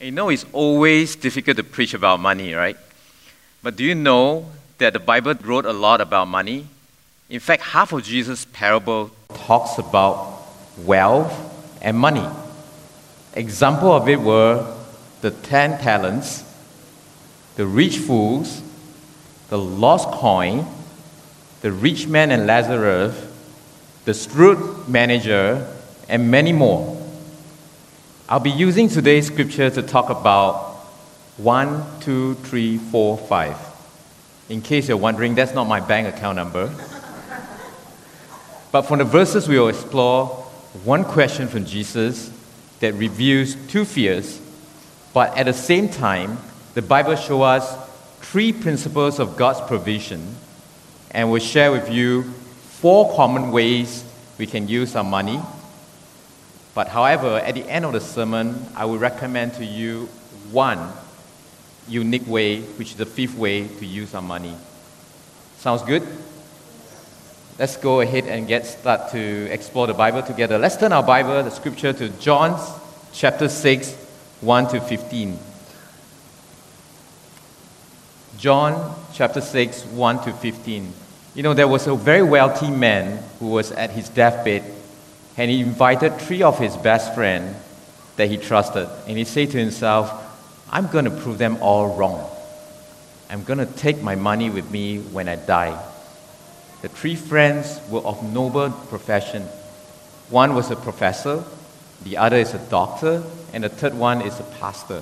You know, it's always difficult to preach about money, right? But do you know that the Bible wrote a lot about money? In fact, half of Jesus' parable talks about wealth and money. Example of it were the ten talents, the rich fools, the lost coin, the rich man and Lazarus, the shrewd manager, and many more. I'll be using today's scripture to talk about 1, 2, 3, 4, 5. In case you're wondering, that's not my bank account number. but from the verses, we will explore one question from Jesus that reveals two fears, but at the same time, the Bible shows us three principles of God's provision, and we'll share with you four common ways we can use our money but however, at the end of the sermon, I will recommend to you one unique way, which is the fifth way to use our money. Sounds good? Let's go ahead and get started to explore the Bible together. Let's turn our Bible, the scripture, to John chapter 6, 1 to 15. John chapter 6, 1 to 15. You know, there was a very wealthy man who was at his deathbed and he invited three of his best friends that he trusted. And he said to himself, I'm going to prove them all wrong. I'm going to take my money with me when I die. The three friends were of noble profession. One was a professor, the other is a doctor, and the third one is a pastor.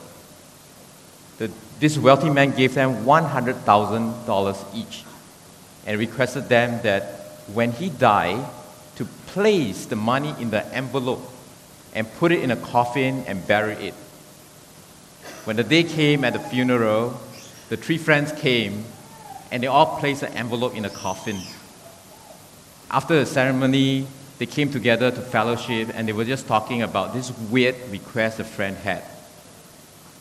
The, this wealthy man gave them $100,000 each and requested them that when he died, place the money in the envelope and put it in a coffin and bury it. When the day came at the funeral, the three friends came and they all placed the envelope in a coffin. After the ceremony, they came together to fellowship and they were just talking about this weird request a friend had.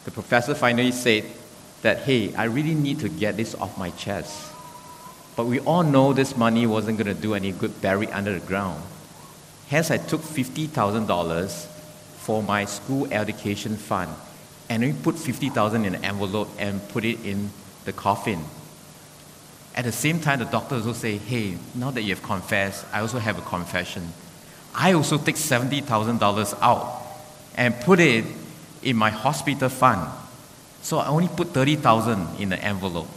The professor finally said that, hey, I really need to get this off my chest. But we all know this money wasn't going to do any good buried under the ground. Hence, I took $50,000 for my school education fund and we put 50000 in an envelope and put it in the coffin. At the same time, the doctor also say, hey, now that you have confessed, I also have a confession. I also take $70,000 out and put it in my hospital fund. So I only put 30000 in the envelope.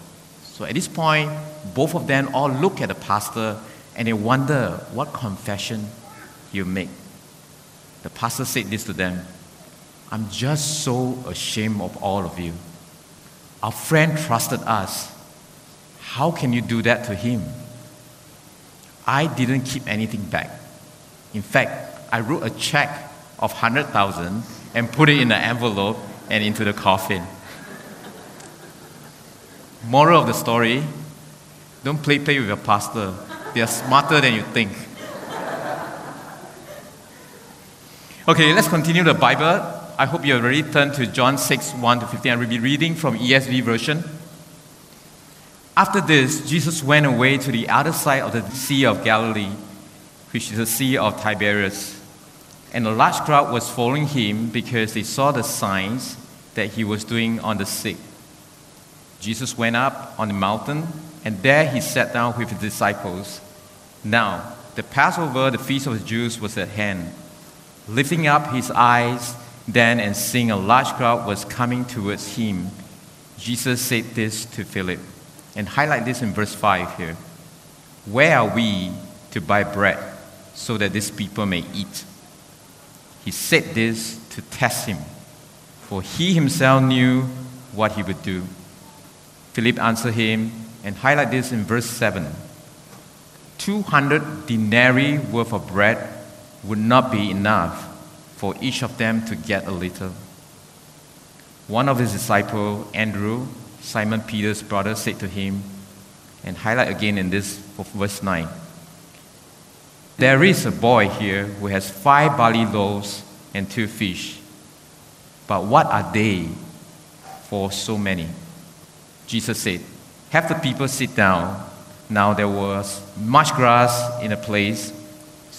So at this point, both of them all look at the pastor and they wonder what confession you make. The pastor said this to them I'm just so ashamed of all of you. Our friend trusted us. How can you do that to him? I didn't keep anything back. In fact, I wrote a check of 100,000 and put it in an envelope and into the coffin. Moral of the story don't play play with your pastor. They are smarter than you think. Okay, let's continue the Bible. I hope you already turned to John 6, 1 to 15. I will be reading from ESV version. After this, Jesus went away to the other side of the Sea of Galilee, which is the Sea of Tiberias. And a large crowd was following him because they saw the signs that he was doing on the sick. Jesus went up on the mountain, and there he sat down with his disciples. Now, the Passover, the feast of the Jews, was at hand. Lifting up his eyes then and seeing a large crowd was coming towards him, Jesus said this to Philip. And highlight this in verse 5 here. Where are we to buy bread so that these people may eat? He said this to test him, for he himself knew what he would do. Philip answered him, and highlight this in verse 7. 200 denarii worth of bread would not be enough for each of them to get a little. one of his disciples, Andrew, Simon Peter's brother, said to him, and highlight again in this verse 9 There is a boy here who has five barley loaves and two fish. But what are they for so many? Jesus said, Have the people sit down. Now there was much grass in the place,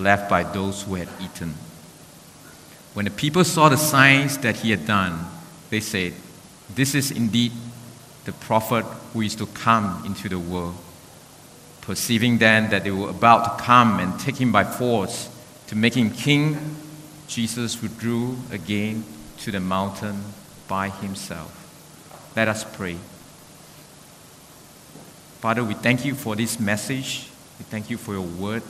left by those who had eaten. When the people saw the signs that he had done, they said, This is indeed the prophet who is to come into the world. Perceiving then that they were about to come and take him by force to make him king, Jesus withdrew again to the mountain by himself. Let us pray. Father, we thank you for this message. We thank you for your word.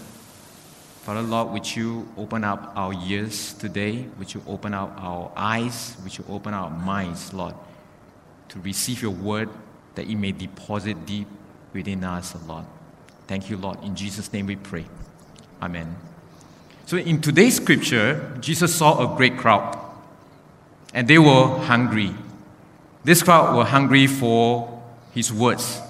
Father, Lord, would you open up our ears today? Would you open up our eyes? Would you open our minds, Lord, to receive your word that it may deposit deep within us, Lord. Thank you, Lord. In Jesus' name we pray. Amen. So, in today's scripture, Jesus saw a great crowd, and they were hungry. This crowd were hungry for his words,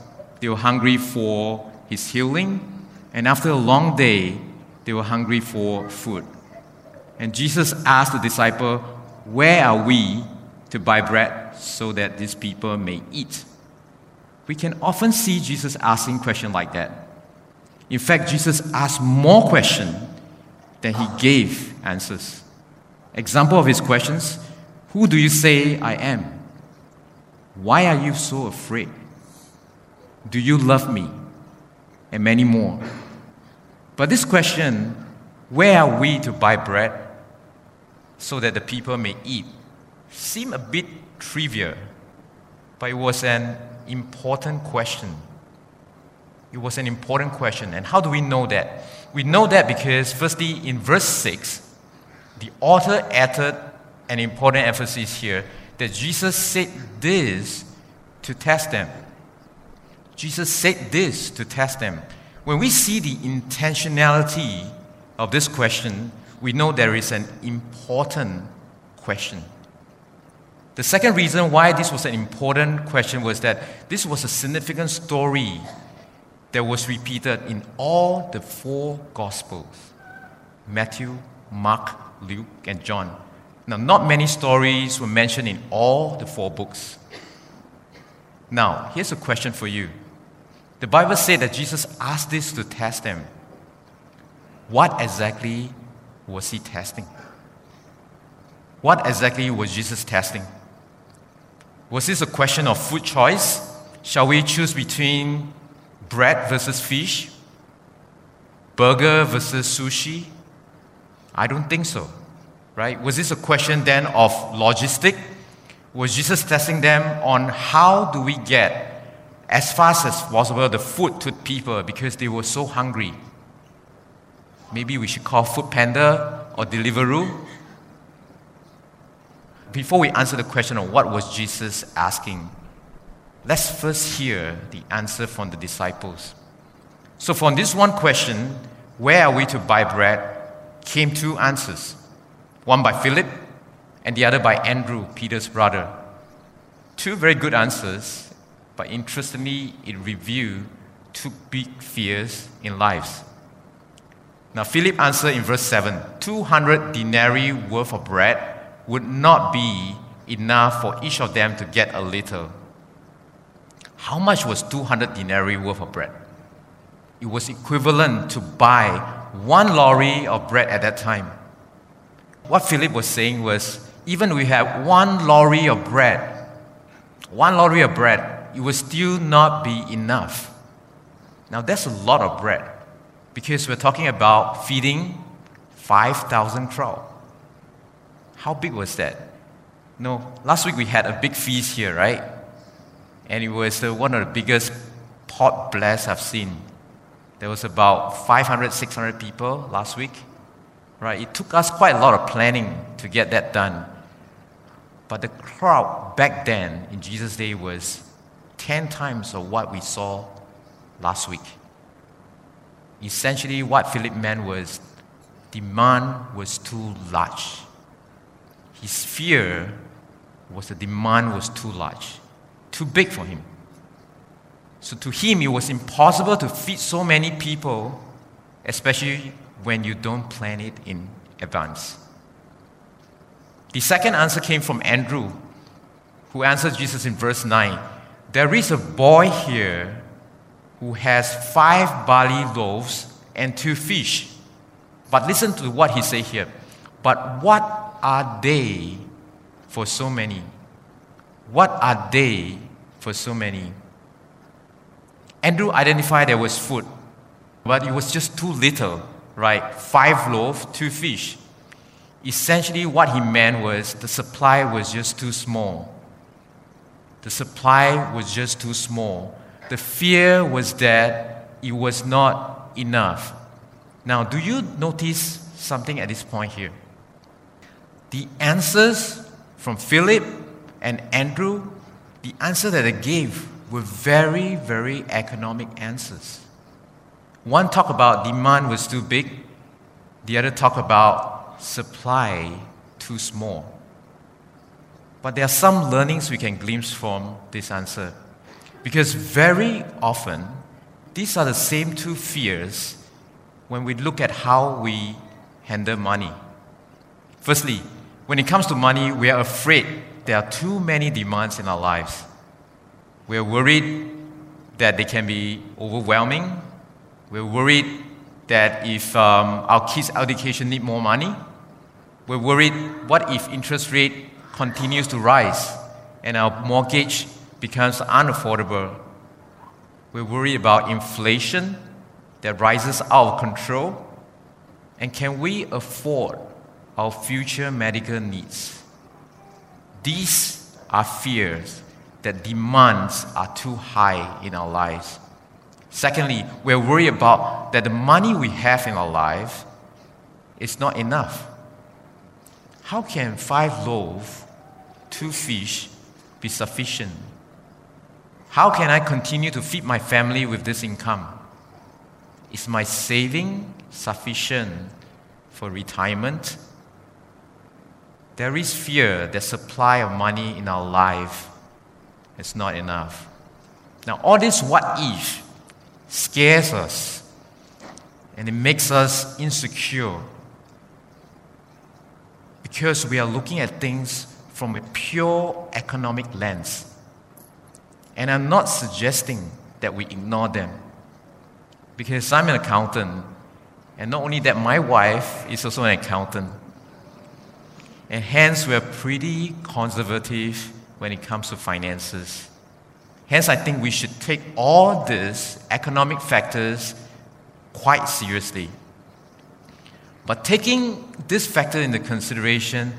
they were hungry for his healing, and after a long day, they were hungry for food. And Jesus asked the disciple, Where are we to buy bread so that these people may eat? We can often see Jesus asking questions like that. In fact, Jesus asked more questions than he gave answers. Example of his questions Who do you say I am? Why are you so afraid? Do you love me? And many more. But this question, where are we to buy bread so that the people may eat, seemed a bit trivial, but it was an important question. It was an important question. And how do we know that? We know that because, firstly, in verse 6, the author added an important emphasis here that Jesus said this to test them. Jesus said this to test them. When we see the intentionality of this question, we know there is an important question. The second reason why this was an important question was that this was a significant story that was repeated in all the four Gospels Matthew, Mark, Luke, and John. Now, not many stories were mentioned in all the four books. Now, here's a question for you. The Bible said that Jesus asked this to test them. What exactly was he testing? What exactly was Jesus testing? Was this a question of food choice? Shall we choose between bread versus fish? Burger versus sushi? I don't think so. Right? Was this a question then of logistic? Was Jesus testing them on how do we get as fast as possible the food to people because they were so hungry? Maybe we should call Food Panda or Deliveroo. Before we answer the question of what was Jesus asking, let's first hear the answer from the disciples. So, from this one question, where are we to buy bread, came two answers one by Philip and the other by Andrew, Peter's brother. Two very good answers, but interestingly, it revealed two big fears in lives. Now, Philip answered in verse 7 200 denarii worth of bread would not be enough for each of them to get a little. How much was 200 denarii worth of bread? It was equivalent to buy one lorry of bread at that time. What Philip was saying was even we have one lorry of bread, one lorry of bread, it will still not be enough. Now, that's a lot of bread because we're talking about feeding 5,000 crowd. How big was that? No, last week we had a big feast here, right? And it was one of the biggest pot blasts I've seen. There was about 500, 600 people last week. Right? It took us quite a lot of planning to get that done. But the crowd back then in Jesus' day was 10 times of what we saw last week. Essentially, what Philip meant was demand was too large. His fear was the demand was too large, too big for him. So to him, it was impossible to feed so many people, especially when you don't plan it in advance. The second answer came from Andrew, who answered Jesus in verse 9 There is a boy here who has five barley loaves and two fish. But listen to what he says here. But what are they for so many? What are they for so many? Andrew identified there was food, but it was just too little, right? Five loaves, two fish. Essentially, what he meant was the supply was just too small. The supply was just too small. The fear was that it was not enough. Now, do you notice something at this point here? The answers from Philip and Andrew, the answer that they gave were very, very economic answers. One talked about demand was too big, the other talked about supply too small. But there are some learnings we can glimpse from this answer. Because very often, these are the same two fears when we look at how we handle money. Firstly, when it comes to money, we are afraid there are too many demands in our lives. We're worried that they can be overwhelming. We're worried that if um, our kids' education need more money, we're worried what if interest rate continues to rise and our mortgage becomes unaffordable. We worry about inflation that rises out of control. And can we afford our future medical needs? These are fears that demands are too high in our lives. Secondly, we're worried about that the money we have in our life is not enough. How can five loaves, two fish be sufficient? How can I continue to feed my family with this income? Is my saving sufficient for retirement? There is fear that supply of money in our life is not enough. Now, all this what if scares us and it makes us insecure because we are looking at things from a pure economic lens. And I'm not suggesting that we ignore them because I'm an accountant, and not only that, my wife is also an accountant. And hence, we're pretty conservative when it comes to finances. Hence, I think we should take all these economic factors quite seriously. But taking this factor into consideration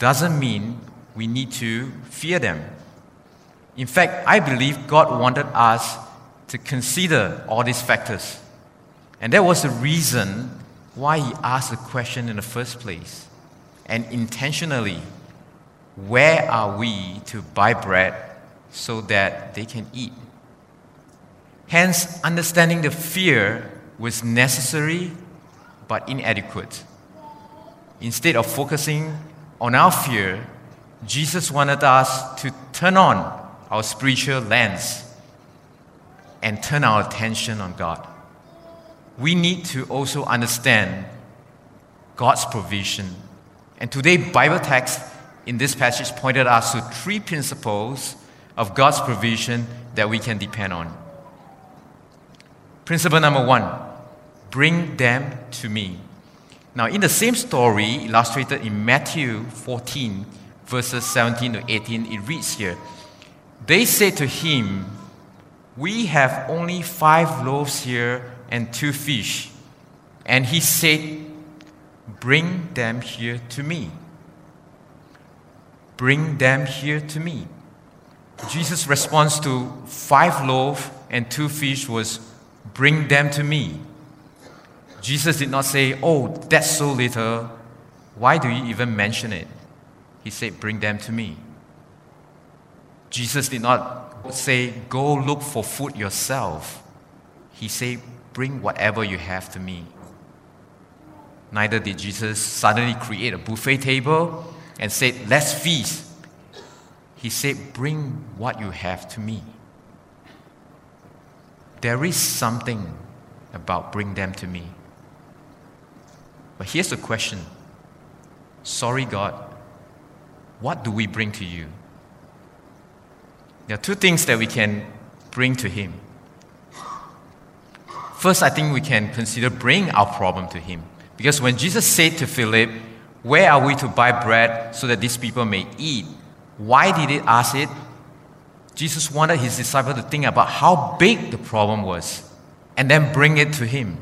doesn't mean we need to fear them. In fact, I believe God wanted us to consider all these factors. And that was the reason why He asked the question in the first place. And intentionally, where are we to buy bread so that they can eat? Hence, understanding the fear was necessary but inadequate. Instead of focusing on our fear, Jesus wanted us to turn on our spiritual lens and turn our attention on God. We need to also understand God's provision. And today, Bible text in this passage pointed us to three principles of God's provision that we can depend on. Principle number one bring them to me. Now, in the same story illustrated in Matthew 14, verses 17 to 18, it reads here They said to him, We have only five loaves here and two fish. And he said, Bring them here to me. Bring them here to me. Jesus' response to five loaves and two fish was, Bring them to me. Jesus did not say, Oh, that's so little. Why do you even mention it? He said, Bring them to me. Jesus did not say, Go look for food yourself. He said, Bring whatever you have to me. Neither did Jesus suddenly create a buffet table and said, Let's feast. He said, Bring what you have to me. There is something about bring them to me. But here's the question Sorry, God, what do we bring to you? There are two things that we can bring to Him. First, I think we can consider bring our problem to Him. Because when Jesus said to Philip, Where are we to buy bread so that these people may eat? Why did he ask it? Jesus wanted his disciple to think about how big the problem was and then bring it to him.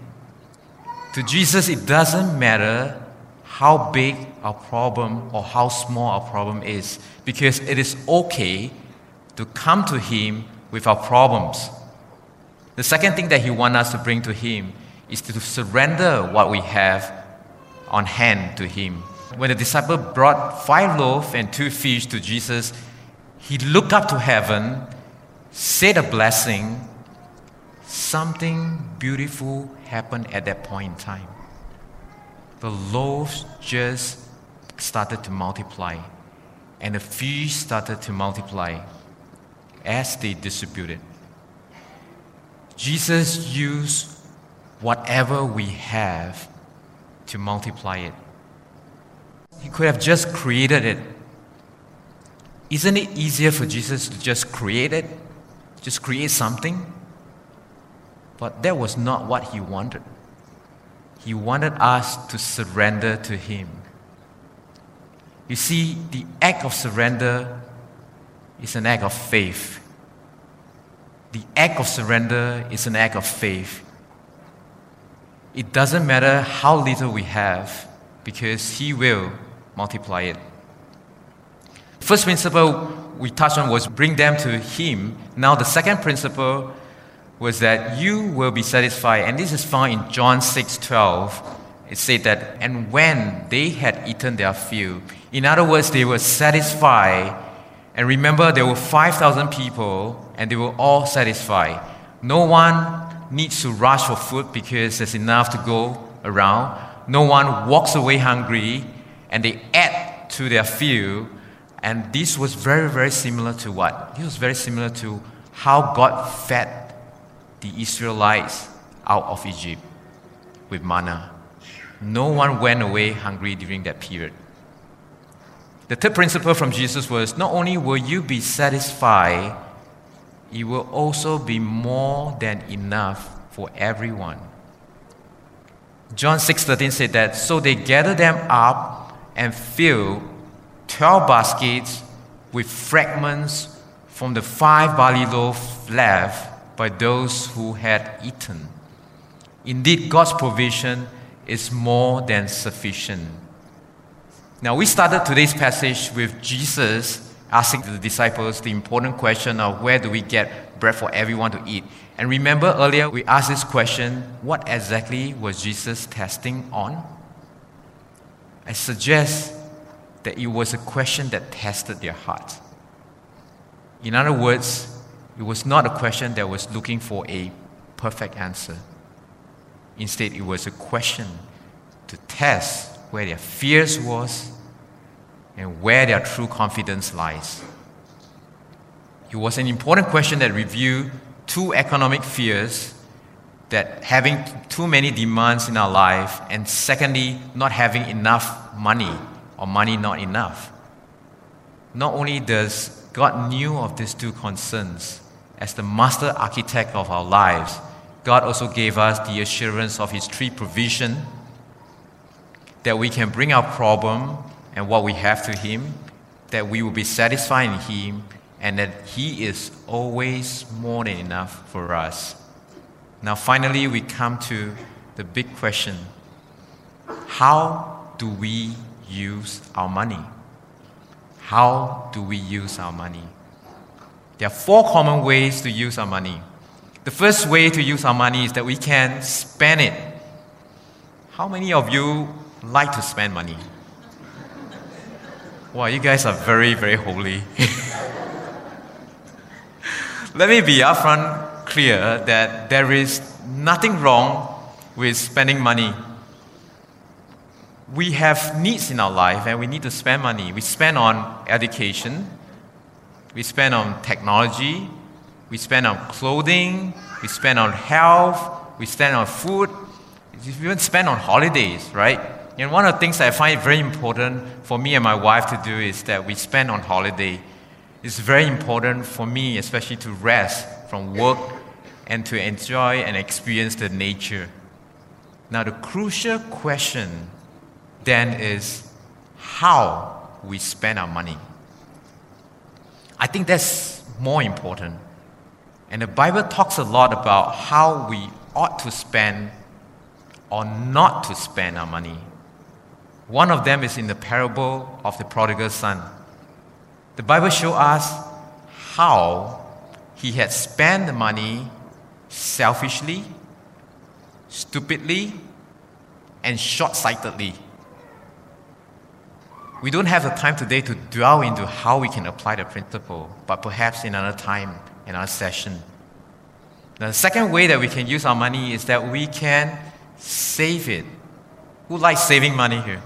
To Jesus, it doesn't matter how big our problem or how small our problem is, because it is okay to come to Him with our problems. The second thing that He wants us to bring to Him is to surrender what we have on hand to Him. When the disciple brought five loaves and two fish to Jesus, he looked up to heaven, said a blessing, something beautiful happened at that point in time. The loaves just started to multiply, and the fish started to multiply as they distributed. Jesus used whatever we have to multiply it. He could have just created it. Isn't it easier for Jesus to just create it? Just create something? But that was not what he wanted. He wanted us to surrender to him. You see, the act of surrender is an act of faith. The act of surrender is an act of faith. It doesn't matter how little we have, because He will multiply it. First principle we touched on was bring them to Him. Now, the second principle was that you will be satisfied. And this is found in John 6 12. It said that, and when they had eaten their fill, in other words, they were satisfied. And remember, there were 5,000 people, and they were all satisfied. No one needs to rush for food because there's enough to go around. No one walks away hungry, and they add to their fill. And this was very, very similar to what? This was very similar to how God fed the Israelites out of Egypt with manna. No one went away hungry during that period. The third principle from Jesus was not only will you be satisfied, it will also be more than enough for everyone. John 6:13 said that so they gathered them up and filled 12 baskets with fragments from the five barley loaves left by those who had eaten. Indeed, God's provision is more than sufficient. Now, we started today's passage with Jesus asking the disciples the important question of where do we get bread for everyone to eat. And remember earlier we asked this question what exactly was Jesus testing on? I suggest that it was a question that tested their heart. In other words, it was not a question that was looking for a perfect answer. Instead, it was a question to test where their fears was and where their true confidence lies. It was an important question that reviewed two economic fears that having too many demands in our life, and secondly, not having enough money or money not enough. Not only does God knew of these two concerns, as the master architect of our lives, God also gave us the assurance of His tree provision that we can bring our problem and what we have to Him, that we will be satisfied in Him, and that He is always more than enough for us. Now, finally, we come to the big question How do we use our money? how do we use our money? There are four common ways to use our money. The first way to use our money is that we can spend it. How many of you like to spend money? Wow, you guys are very, very holy. Let me be upfront clear that there is nothing wrong with spending money. We have needs in our life and we need to spend money. We spend on education, we spend on technology, we spend on clothing, we spend on health, we spend on food, we even spend on holidays, right? And one of the things I find very important for me and my wife to do is that we spend on holiday. It's very important for me, especially to rest from work and to enjoy and experience the nature. Now, the crucial question then is how we spend our money. I think that's more important. And the Bible talks a lot about how we ought to spend or not to spend our money. One of them is in the parable of the prodigal son. The Bible shows us how he had spent the money selfishly, stupidly, and short sightedly. We don't have the time today to dwell into how we can apply the principle, but perhaps in another time, in our session. The second way that we can use our money is that we can save it. Who likes saving money here?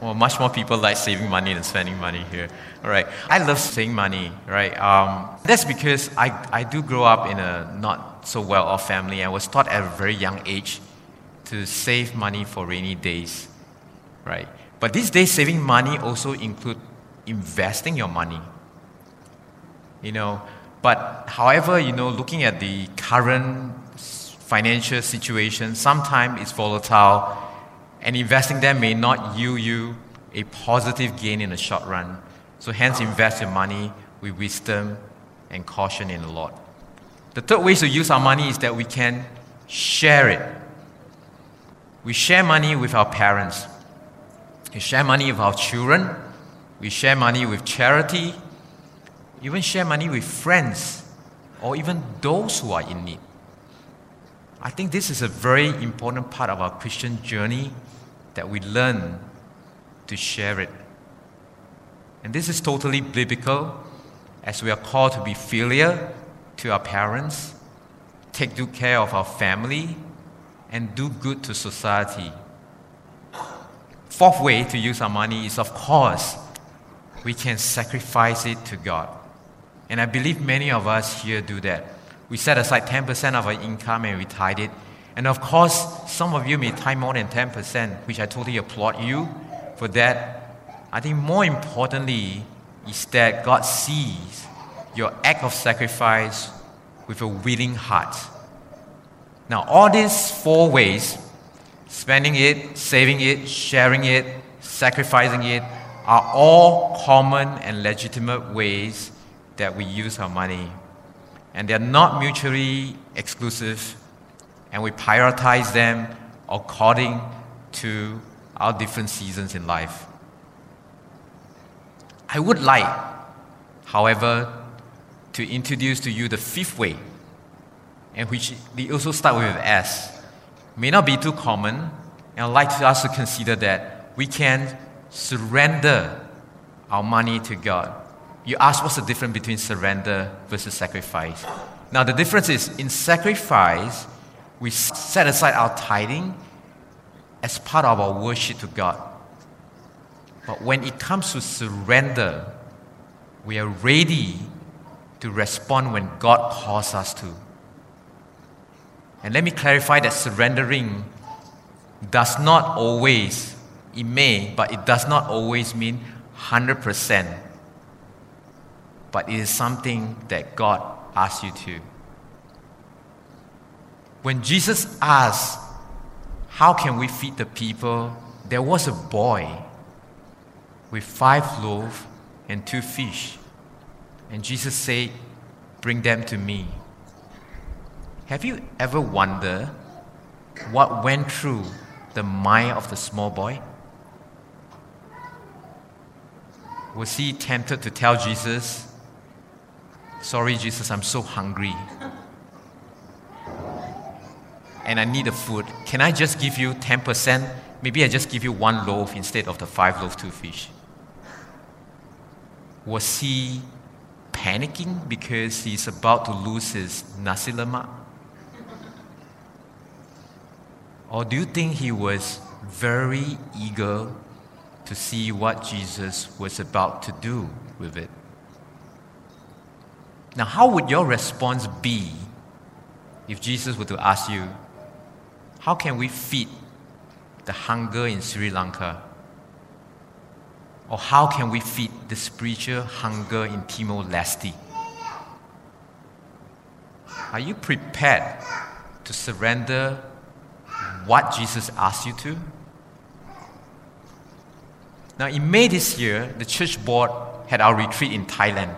Well, much more people like saving money than spending money here. All right. I love saving money, right? Um, that's because I, I do grow up in a not so well off family. I was taught at a very young age to save money for rainy days, right? But these days, saving money also include investing your money. You know, but however, you know, looking at the current financial situation, sometimes it's volatile, and investing there may not yield you a positive gain in the short run. So hence invest your money with wisdom and caution in the Lord. The third way to use our money is that we can share it. We share money with our parents. We share money with our children. We share money with charity. Even share money with friends or even those who are in need. I think this is a very important part of our Christian journey that we learn to share it. And this is totally biblical as we are called to be filial to our parents, take good care of our family, and do good to society. Fourth way to use our money is, of course, we can sacrifice it to God. And I believe many of us here do that. We set aside 10% of our income and we tithe it. And of course, some of you may tithe more than 10%, which I totally applaud you for that. I think more importantly is that God sees your act of sacrifice with a willing heart. Now, all these four ways spending it, saving it, sharing it, sacrificing it are all common and legitimate ways that we use our money. And they're not mutually exclusive, and we prioritize them according to our different seasons in life. I would like, however, to introduce to you the fifth way, and which they also start with S may not be too common, and I'd like us to consider that we can surrender our money to God. You ask what's the difference between surrender versus sacrifice. Now, the difference is in sacrifice, we set aside our tithing as part of our worship to God. But when it comes to surrender, we are ready to respond when God calls us to. And let me clarify that surrendering does not always, it may, but it does not always mean 100%. But it is something that God asks you to. When Jesus asked, How can we feed the people? There was a boy with five loaves and two fish. And Jesus said, Bring them to me. Have you ever wondered what went through the mind of the small boy? Was he tempted to tell Jesus, Sorry, Jesus, I'm so hungry. And I need the food. Can I just give you 10%? Maybe I just give you one loaf instead of the five loaves, two fish. Was he panicking because he's about to lose his nasi lemak? Or do you think he was very eager to see what Jesus was about to do with it? Now, how would your response be if Jesus were to ask you, How can we feed the hunger in Sri Lanka? Or how can we feed the spiritual hunger in Timor Leste? Are you prepared to surrender what Jesus asked you to? Now, in May this year, the church board had our retreat in Thailand.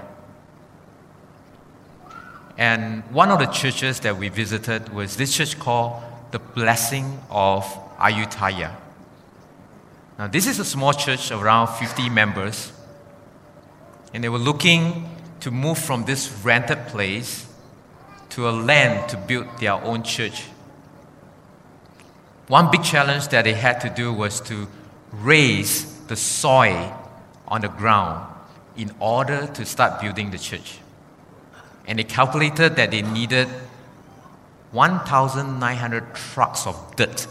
And one of the churches that we visited was this church called the Blessing of Ayutthaya. Now, this is a small church of around 50 members, and they were looking to move from this rented place to a land to build their own church. One big challenge that they had to do was to raise the soil on the ground in order to start building the church. And they calculated that they needed 1,900 trucks of dirt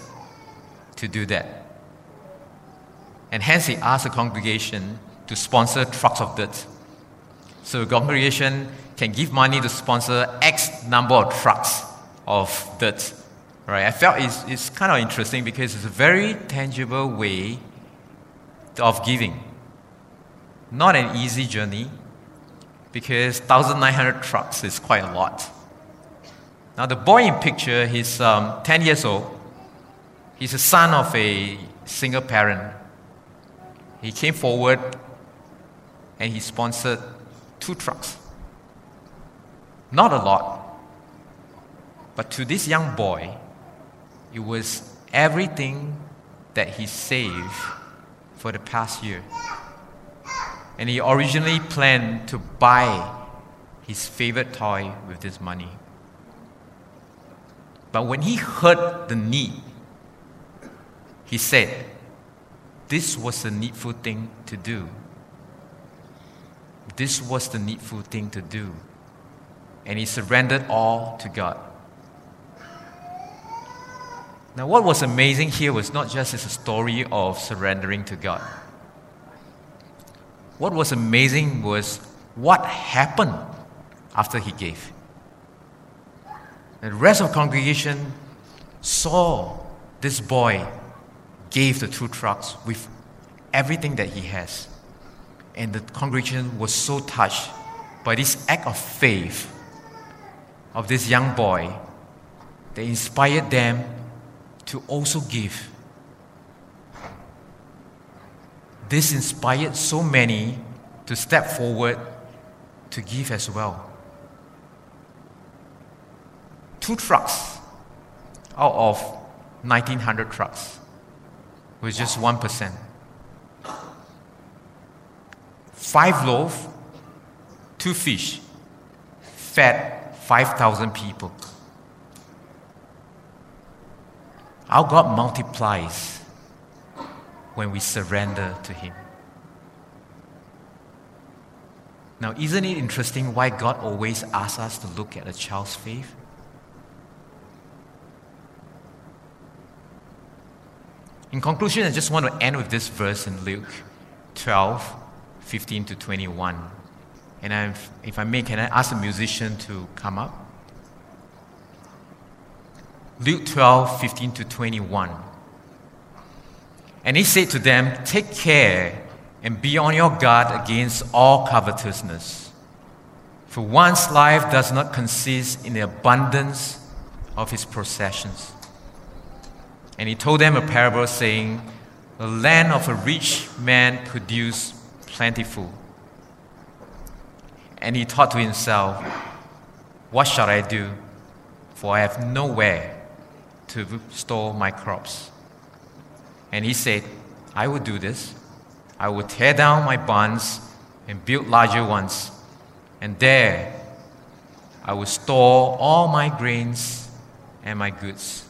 to do that. And hence, they asked the congregation to sponsor trucks of dirt. So the congregation can give money to sponsor X number of trucks of dirt. Right? I felt it's, it's kind of interesting because it's a very tangible way of giving. Not an easy journey because 1,900 trucks is quite a lot. Now, the boy in picture, he's um, 10 years old. He's a son of a single parent. He came forward and he sponsored two trucks. Not a lot, but to this young boy, it was everything that he saved for the past year. And he originally planned to buy his favorite toy with this money. But when he heard the need, he said, This was the needful thing to do. This was the needful thing to do. And he surrendered all to God. Now, what was amazing here was not just his story of surrendering to God. What was amazing was what happened after he gave. The rest of the congregation saw this boy gave the two trucks with everything that he has. And the congregation was so touched by this act of faith of this young boy that inspired them to also give. This inspired so many to step forward to give as well. Two trucks out of 1900 trucks was just 1%. Five loaves, two fish, fed 5,000 people. Our God multiplies when we surrender to Him. Now, isn't it interesting why God always asks us to look at a child's faith? In conclusion, I just want to end with this verse in Luke 12 15 to 21. And if I may, can I ask the musician to come up? Luke 12 15 to 21. And he said to them, Take care and be on your guard against all covetousness. For one's life does not consist in the abundance of his possessions. And he told them a parable saying, The land of a rich man produced plentiful. And he thought to himself, What shall I do? For I have nowhere to store my crops. And he said, I will do this. I will tear down my barns and build larger ones. And there I will store all my grains and my goods.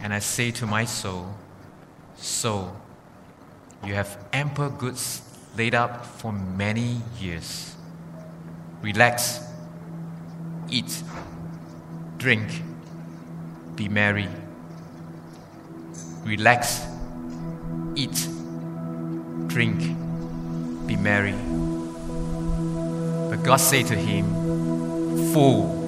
And I say to my soul, Soul, you have ample goods laid up for many years. Relax, eat, drink, be merry. Relax, eat, drink, be merry. But God said to him, Fool,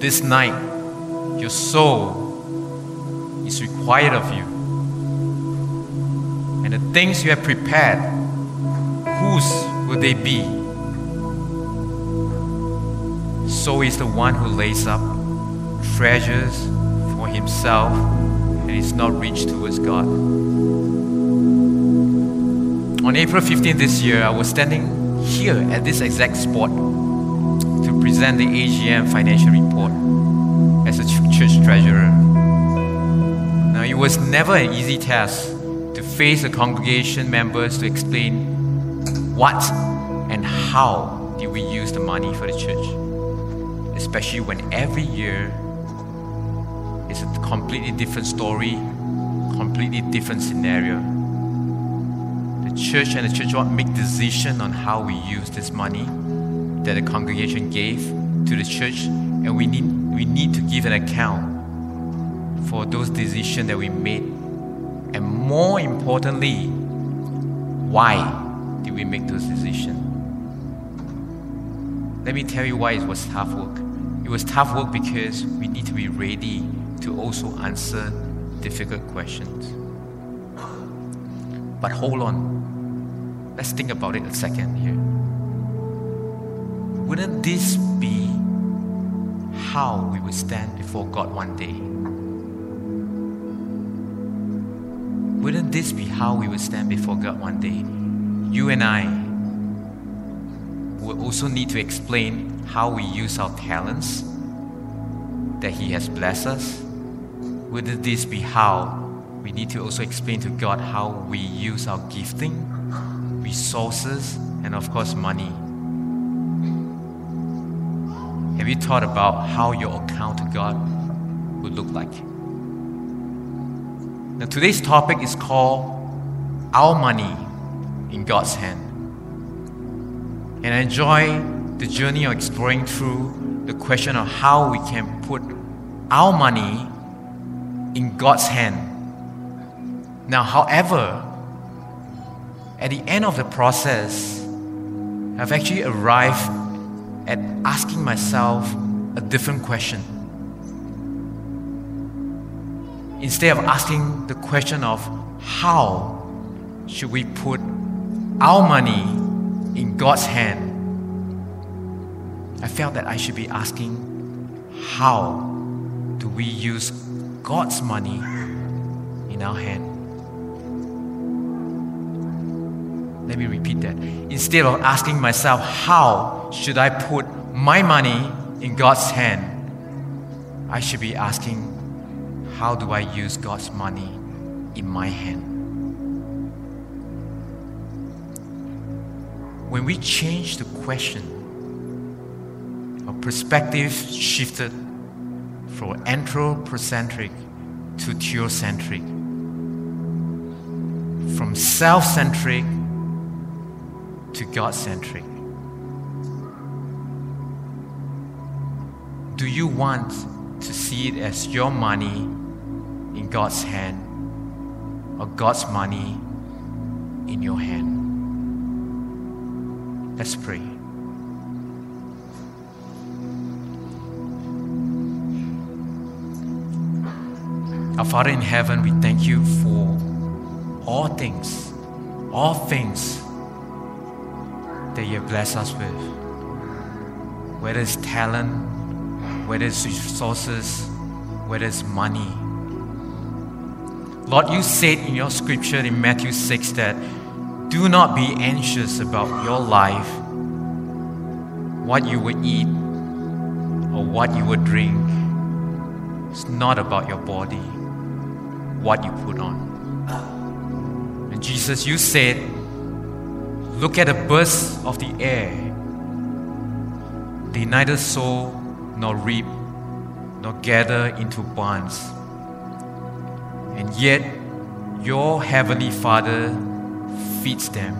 this night your soul is required of you. And the things you have prepared, whose will they be? So is the one who lays up treasures for himself and is not rich towards God. On April 15 this year, I was standing here at this exact spot to present the AGM financial report as a church treasurer. Now, it was never an easy task to face the congregation members to explain what and how did we use the money for the church, especially when every year is a completely different story, completely different scenario. The church and the church want make decision on how we use this money that the congregation gave to the church, and we need we need to give an account for those decisions that we made, and more importantly, why did we make those decisions? Let me tell you why it was tough work. It was tough work because we need to be ready to also answer difficult questions. But hold on. Let's think about it a second here. Wouldn't this be how we would stand before God one day? Wouldn't this be how we would stand before God one day? You and I will also need to explain how we use our talents that He has blessed us wouldn't this be how we need to also explain to God how we use our gifting, resources, and of course, money? Have you thought about how your account to God would look like? Now, today's topic is called Our Money in God's Hand. And I enjoy the journey of exploring through the question of how we can put our money in God's hand. Now, however, at the end of the process, I've actually arrived at asking myself a different question. Instead of asking the question of how should we put our money in God's hand, I felt that I should be asking how do we use God's money in our hand. Let me repeat that. Instead of asking myself, how should I put my money in God's hand? I should be asking, how do I use God's money in my hand? When we change the question, our perspective shifted from anthropocentric to theocentric, from self centric to God centric. Do you want to see it as your money in God's hand or God's money in your hand? Let's pray. Our Father in heaven, we thank you for all things, all things that you have blessed us with. Whether it's talent, whether it's resources, whether it's money. Lord, you said in your scripture in Matthew 6 that do not be anxious about your life, what you would eat or what you would drink. It's not about your body what you put on. And Jesus, you said, Look at the birds of the air. They neither sow nor reap nor gather into barns. And yet, your heavenly Father feeds them.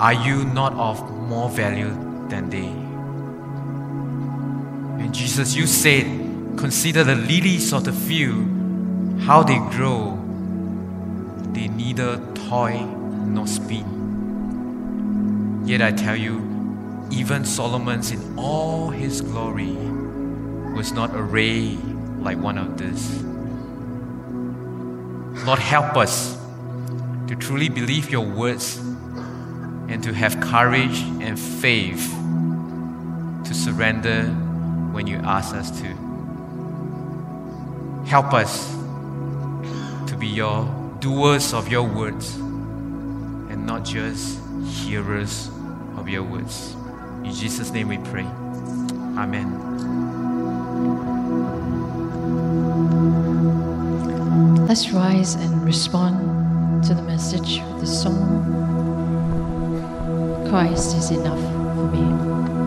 Are you not of more value than they? And Jesus, you said, Consider the lilies of the field, how they grow. They neither toil nor spin. Yet I tell you, even Solomon's in all his glory was not arrayed like one of these. Lord, help us to truly believe your words and to have courage and faith to surrender when you ask us to. Help us be your doers of your words and not just hearers of your words. In Jesus' name we pray. Amen. Let's rise and respond to the message of the song. Christ is enough for me.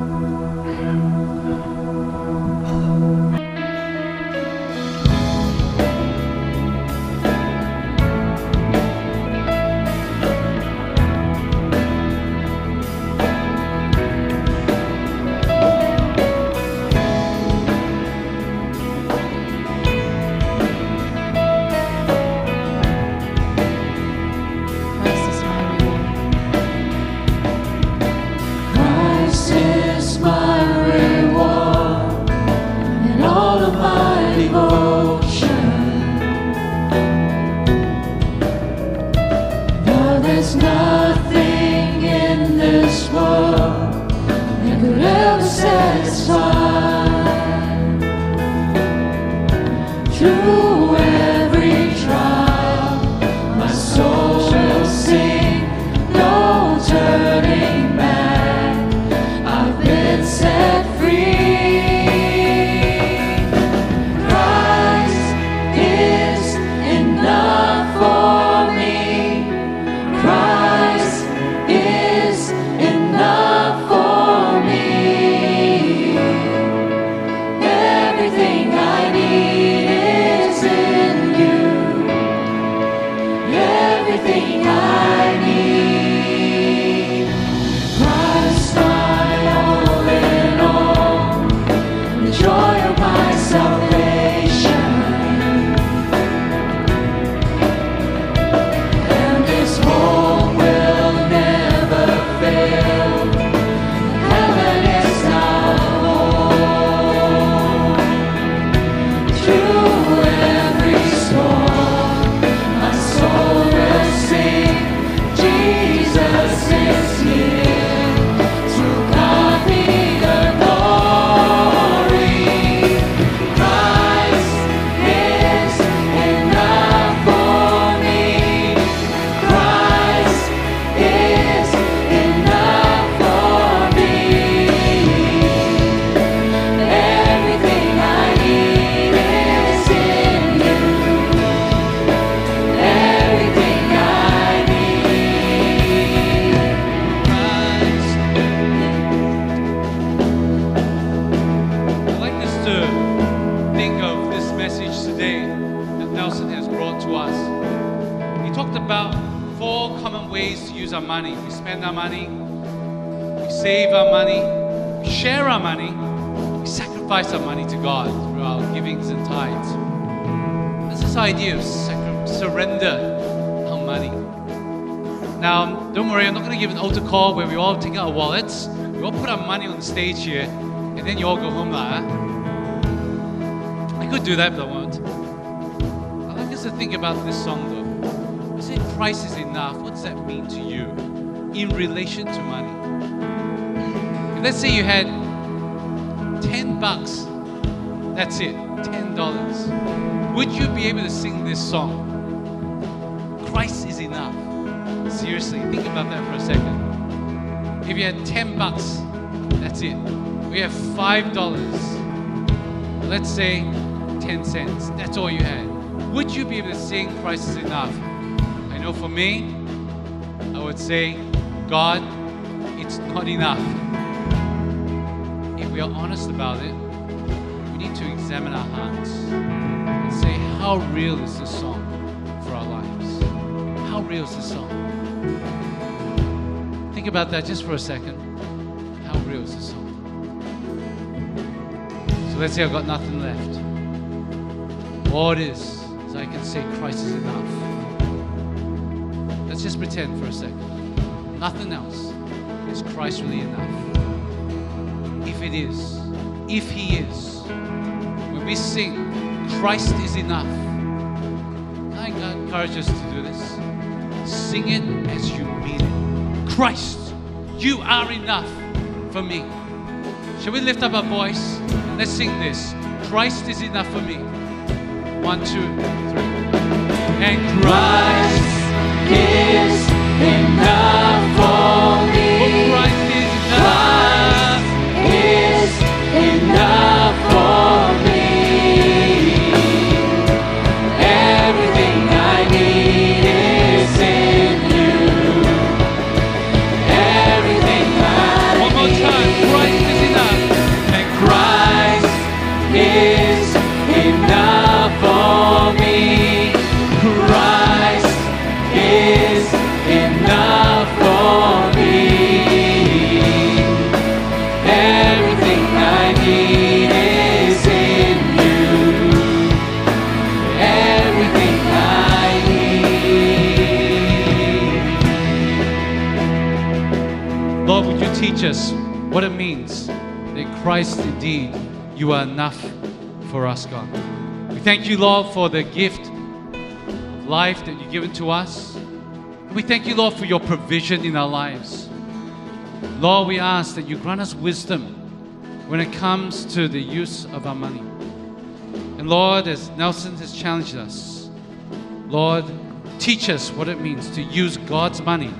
My salvation. Now, don't worry, I'm not going to give an altar call where we all take out our wallets, we all put our money on the stage here, and then you all go home huh? I could do that, but I won't. I'd like us to think about this song though. You say Christ is enough. What does that mean to you in relation to money? If let's say you had 10 bucks, that's it, $10. Would you be able to sing this song? Christ is enough. Seriously, think about that for a second. If you had 10 bucks, that's it. We have $5. Let's say 10 cents. That's all you had. Would you be able to sing is enough? I know for me, I would say, God, it's not enough. If we are honest about it, we need to examine our hearts and say, how real is this song for our lives? How real is this song? Think about that just for a second. How real is this song? So let's say I've got nothing left. All it is I can say Christ is enough. Let's just pretend for a second. Nothing else. Is Christ really enough? If it is, if He is, when we sing, Christ is enough, I encourage us to do this. Sing it as you mean it. Christ, you are enough for me. Shall we lift up our voice? and Let's sing this. Christ is enough for me. One, two, three. And Christ is enough for me. What it means that Christ indeed, you are enough for us, God. We thank you, Lord, for the gift of life that you've given to us. We thank you, Lord, for your provision in our lives. Lord, we ask that you grant us wisdom when it comes to the use of our money. And Lord, as Nelson has challenged us, Lord, teach us what it means to use God's money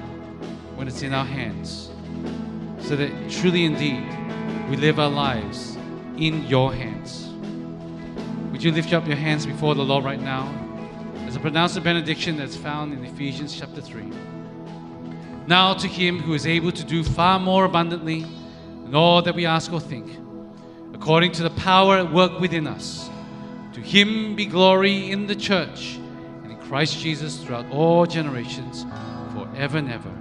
when it's in our hands so that truly indeed we live our lives in your hands. Would you lift up your hands before the Lord right now as I pronounce the benediction that's found in Ephesians chapter 3? Now to him who is able to do far more abundantly than all that we ask or think, according to the power at work within us, to him be glory in the church and in Christ Jesus throughout all generations, forever and ever.